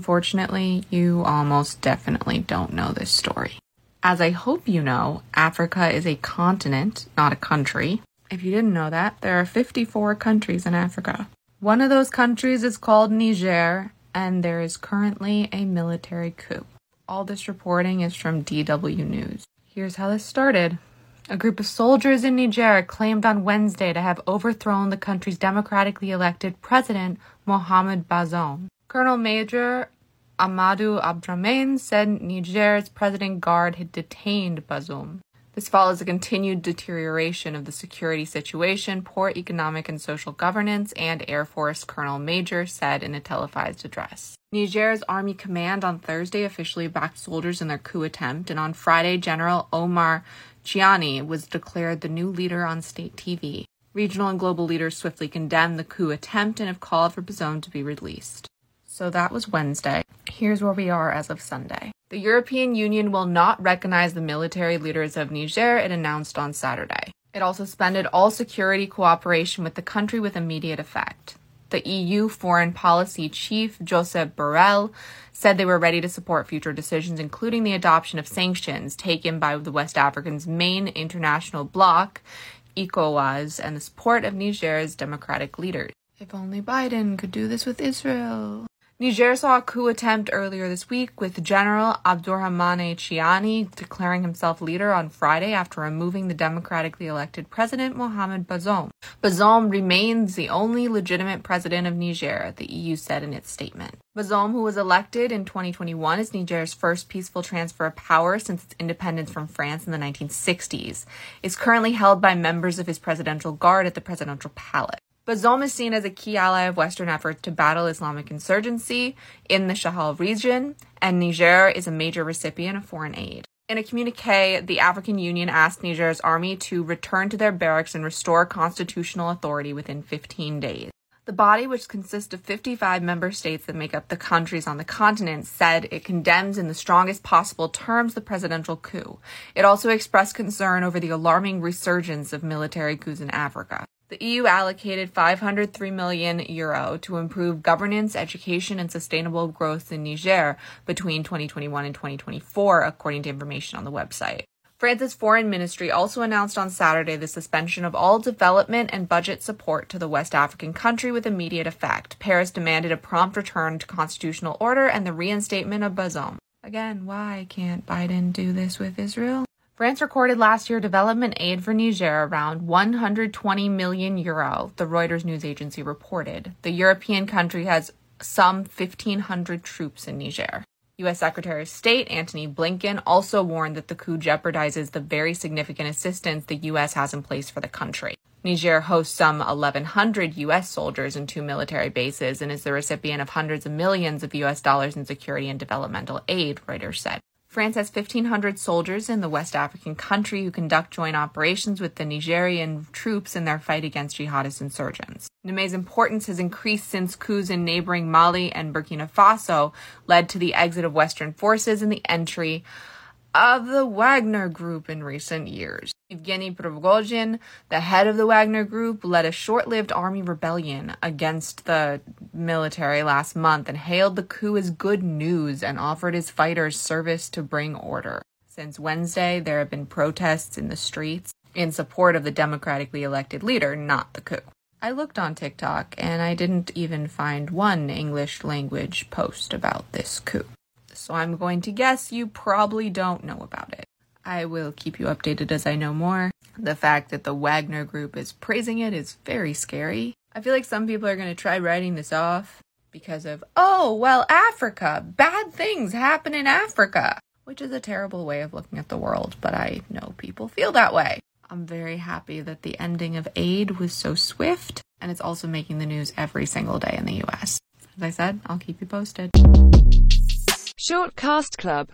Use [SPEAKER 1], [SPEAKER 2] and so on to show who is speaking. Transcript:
[SPEAKER 1] Unfortunately, you almost definitely don't know this story. As I hope you know, Africa is a continent, not a country. If you didn't know that, there are 54 countries in Africa. One of those countries is called Niger, and there is currently a military coup. All this reporting is from DW News. Here's how this started. A group of soldiers in Niger claimed on Wednesday to have overthrown the country's democratically elected president, Mohamed Bazoum. Colonel Major Amadou Abdrahmane said Niger's president guard had detained Bazoum. This follows a continued deterioration of the security situation, poor economic and social governance, and Air Force Colonel Major said in a televised address. Niger's Army Command on Thursday officially backed soldiers in their coup attempt, and on Friday, General Omar Tchiani was declared the new leader on state TV. Regional and global leaders swiftly condemned the coup attempt and have called for Bazoum to be released. So that was Wednesday. Here's where we are as of Sunday. The European Union will not recognize the military leaders of Niger, it announced on Saturday. It also suspended all security cooperation with the country with immediate effect. The EU foreign policy chief, Josep Borrell, said they were ready to support future decisions, including the adoption of sanctions taken by the West African's main international bloc, ECOWAS, and the support of Niger's democratic leaders. If only Biden could do this with Israel. Niger saw a coup attempt earlier this week with General Abdourahmane Tchiani declaring himself leader on Friday after removing the democratically elected president Mohamed Bazoum. Bazoum remains the only legitimate president of Niger, the EU said in its statement. Bazoum, who was elected in 2021 is Niger's first peaceful transfer of power since its independence from France in the 1960s, is currently held by members of his presidential guard at the presidential palace. Bazoum is seen as a key ally of Western efforts to battle Islamic insurgency in the Sahel region, and Niger is a major recipient of foreign aid. In a communique, the African Union asked Niger's army to return to their barracks and restore constitutional authority within 15 days. The body, which consists of 55 member states that make up the countries on the continent, said it condemns in the strongest possible terms the presidential coup. It also expressed concern over the alarming resurgence of military coups in Africa. The EU allocated 503 million euro to improve governance, education, and sustainable growth in Niger between 2021 and 2024, according to information on the website. France's foreign ministry also announced on Saturday the suspension of all development and budget support to the West African country with immediate effect. Paris demanded a prompt return to constitutional order and the reinstatement of Bazoum. Again, why can't Biden do this with Israel? France recorded last year development aid for Niger around 120 million euro, the Reuters news agency reported. The European country has some 1,500 troops in Niger. U.S. Secretary of State Antony Blinken also warned that the coup jeopardizes the very significant assistance the U.S. has in place for the country. Niger hosts some 1,100 U.S. soldiers and two military bases and is the recipient of hundreds of millions of U.S. dollars in security and developmental aid, Reuters said. France has 1,500 soldiers in the West African country who conduct joint operations with the Nigerian troops in their fight against jihadist insurgents. Niamey's importance has increased since coups in neighboring Mali and Burkina Faso led to the exit of Western forces and the entry of the Wagner Group in recent years. Evgeny Prigozhin, the head of the Wagner Group, led a short lived army rebellion against the military last month and hailed the coup as good news and offered his fighters service to bring order. Since Wednesday, there have been protests in the streets in support of the democratically elected leader, not the coup. I looked on TikTok and I didn't even find one English language post about this coup so I'm going to guess you probably don't know about it. I will keep you updated as I know more. The fact that the Wagner group is praising it is very scary. I feel like some people are going to try writing this off because of, oh, well, Africa, bad things happen in Africa, which is a terrible way of looking at the world, but I know people feel that way. I'm very happy that the ending of aid was so swift, and it's also making the news every single day in the US. As I said, I'll keep you posted.
[SPEAKER 2] Short Cast Club